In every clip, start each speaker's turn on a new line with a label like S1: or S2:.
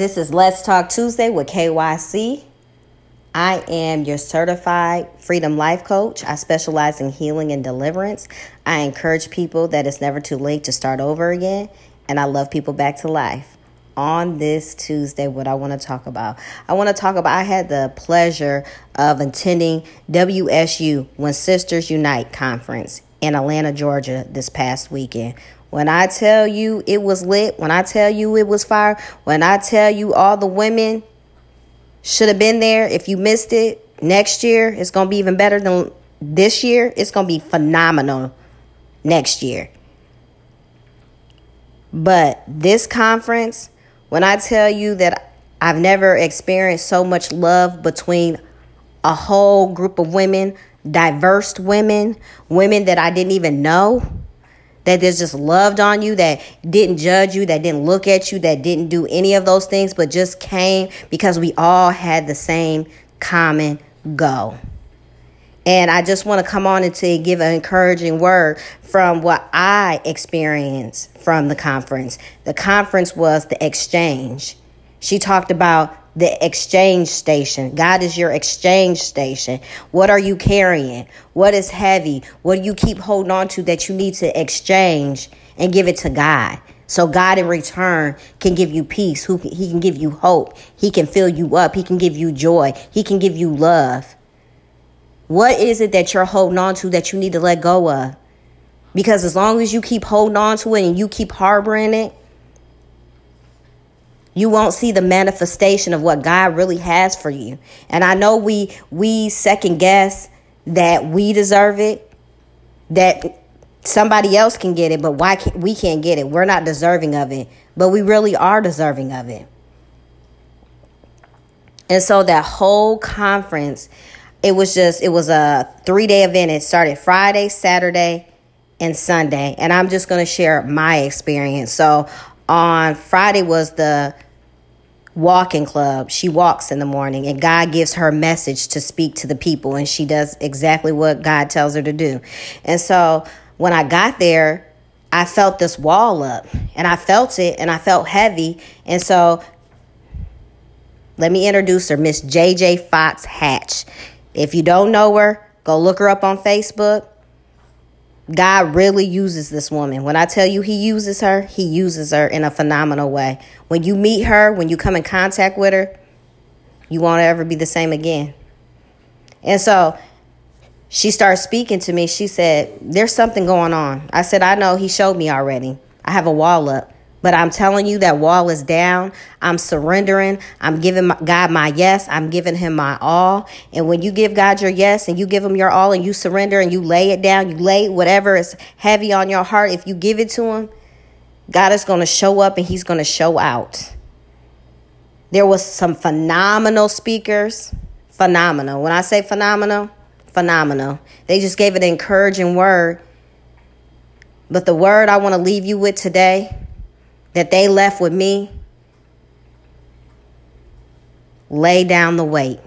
S1: This is Let's Talk Tuesday with KYC. I am your certified freedom life coach. I specialize in healing and deliverance. I encourage people that it's never too late to start over again, and I love people back to life. On this Tuesday, what I want to talk about, I want to talk about. I had the pleasure of attending WSU When Sisters Unite conference in Atlanta, Georgia, this past weekend. When I tell you it was lit, when I tell you it was fire, when I tell you all the women should have been there, if you missed it, next year it's going to be even better than this year. It's going to be phenomenal next year. But this conference, when I tell you that I've never experienced so much love between a whole group of women, diverse women, women that I didn't even know that just loved on you, that didn't judge you, that didn't look at you, that didn't do any of those things, but just came because we all had the same common goal. And I just want to come on and to give an encouraging word from what I experienced from the conference. The conference was the exchange. She talked about the exchange station. God is your exchange station. What are you carrying? What is heavy? What do you keep holding on to that you need to exchange and give it to God? So God in return can give you peace. Who He can give you hope. He can fill you up. He can give you joy. He can give you love. What is it that you're holding on to that you need to let go of? Because as long as you keep holding on to it and you keep harboring it, you won't see the manifestation of what God really has for you. And I know we we second guess that we deserve it, that somebody else can get it, but why can't we can't get it? We're not deserving of it, but we really are deserving of it. And so that whole conference, it was just it was a 3-day event. It started Friday, Saturday, and Sunday. And I'm just going to share my experience. So on Friday was the walking club. She walks in the morning and God gives her message to speak to the people and she does exactly what God tells her to do. And so when I got there, I felt this wall up and I felt it and I felt heavy. And so let me introduce her, Miss JJ Fox Hatch. If you don't know her, go look her up on Facebook. God really uses this woman. When I tell you he uses her, he uses her in a phenomenal way. When you meet her, when you come in contact with her, you won't ever be the same again. And so she started speaking to me. She said, There's something going on. I said, I know. He showed me already. I have a wall up. But I'm telling you, that wall is down. I'm surrendering. I'm giving God my yes. I'm giving him my all. And when you give God your yes and you give him your all and you surrender and you lay it down, you lay whatever is heavy on your heart, if you give it to him, God is going to show up and he's going to show out. There was some phenomenal speakers. Phenomenal. When I say phenomenal, phenomenal. They just gave an encouraging word. But the word I want to leave you with today that they left with me, lay down the weight,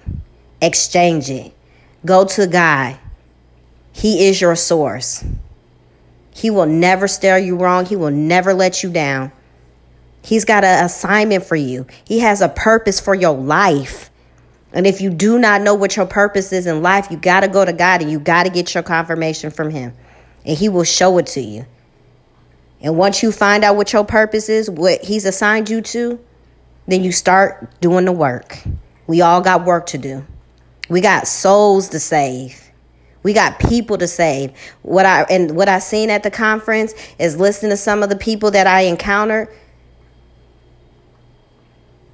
S1: exchange it, go to God. He is your source. He will never steer you wrong, He will never let you down. He's got an assignment for you, He has a purpose for your life. And if you do not know what your purpose is in life, you got to go to God and you got to get your confirmation from Him. And He will show it to you. And once you find out what your purpose is, what He's assigned you to, then you start doing the work. We all got work to do. We got souls to save. We got people to save. What I and what I seen at the conference is listening to some of the people that I encountered.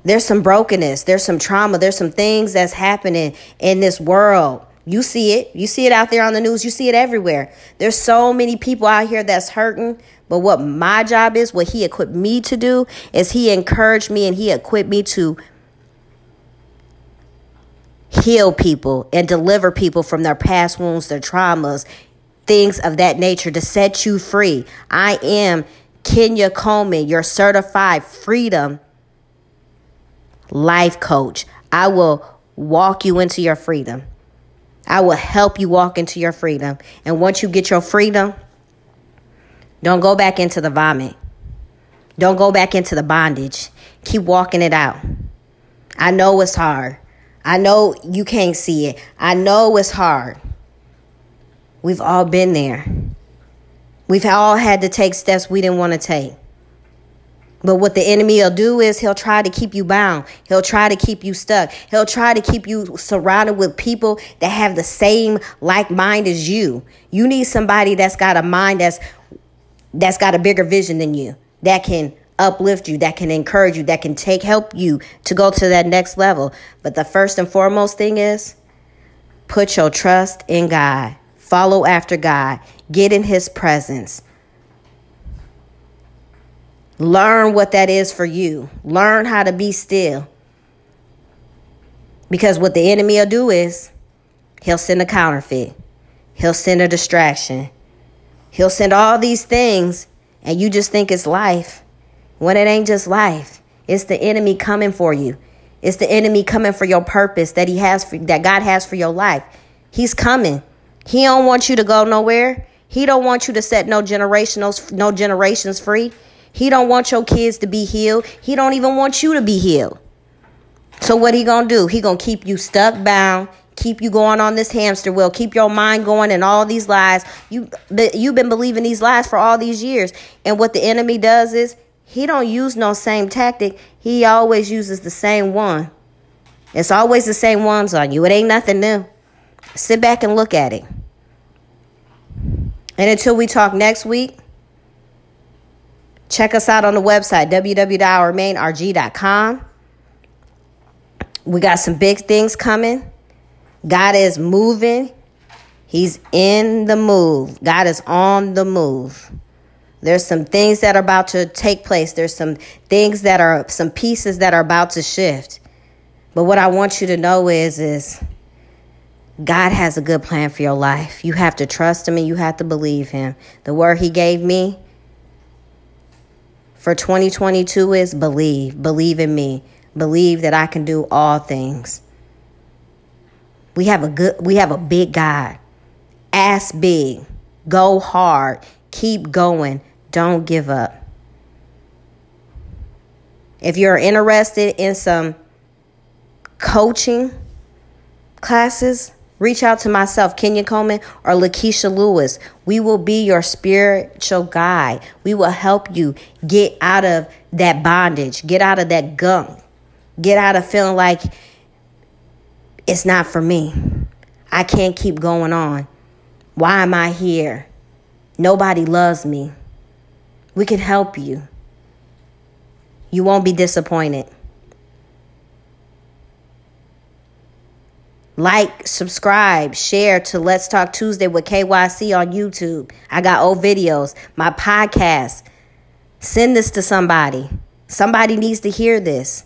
S1: There's some brokenness, there's some trauma, there's some things that's happening in this world. You see it. You see it out there on the news. You see it everywhere. There's so many people out here that's hurting, but what my job is, what he equipped me to do, is he encouraged me and he equipped me to heal people and deliver people from their past wounds, their traumas, things of that nature to set you free. I am Kenya Coleman, your certified freedom life coach. I will walk you into your freedom. I will help you walk into your freedom. And once you get your freedom, don't go back into the vomit. Don't go back into the bondage. Keep walking it out. I know it's hard. I know you can't see it. I know it's hard. We've all been there. We've all had to take steps we didn't want to take. But what the enemy will do is he'll try to keep you bound. He'll try to keep you stuck. He'll try to keep you surrounded with people that have the same like mind as you. You need somebody that's got a mind that's that's got a bigger vision than you. That can uplift you, that can encourage you, that can take help you to go to that next level. But the first and foremost thing is put your trust in God. Follow after God. Get in his presence. Learn what that is for you. Learn how to be still. Because what the enemy will do is he'll send a counterfeit. He'll send a distraction. He'll send all these things and you just think it's life when it ain't just life. It's the enemy coming for you. It's the enemy coming for your purpose that he has for, that God has for your life. He's coming. He don't want you to go nowhere. He don't want you to set no generationals no generations free. He don't want your kids to be healed. He don't even want you to be healed. So what he going to do? He going to keep you stuck bound, keep you going on this hamster wheel, keep your mind going and all these lies. You you've been believing these lies for all these years. And what the enemy does is he don't use no same tactic. He always uses the same one. It's always the same ones on you. It ain't nothing new. Sit back and look at it. And until we talk next week, check us out on the website, www.ourmainrg.com. We got some big things coming. God is moving. He's in the move. God is on the move. There's some things that are about to take place. There's some things that are some pieces that are about to shift. But what I want you to know is is God has a good plan for your life. You have to trust him and you have to believe him. The word he gave me for 2022 is believe. Believe in me. Believe that I can do all things. We have a good we have a big God. Ask big. Go hard. Keep going. Don't give up. If you're interested in some coaching classes, reach out to myself, Kenya Coleman or Lakeisha Lewis. We will be your spiritual guide. We will help you get out of that bondage, get out of that gunk, get out of feeling like it's not for me. I can't keep going on. Why am I here? Nobody loves me. We can help you. You won't be disappointed. Like, subscribe, share to Let's Talk Tuesday with KYC on YouTube. I got old videos, my podcast. Send this to somebody. Somebody needs to hear this.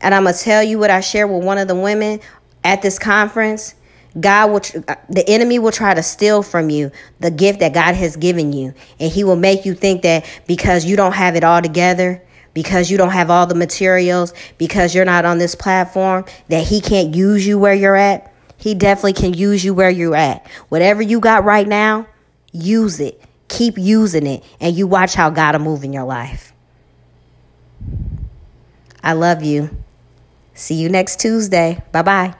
S1: And I'm going to tell you what I shared with one of the women at this conference. God will, uh, the enemy will try to steal from you the gift that God has given you. And he will make you think that because you don't have it all together, because you don't have all the materials, because you're not on this platform, that he can't use you where you're at. He definitely can use you where you're at. Whatever you got right now, use it. Keep using it, and you watch how God will move in your life. I love you. See you next Tuesday. Bye bye.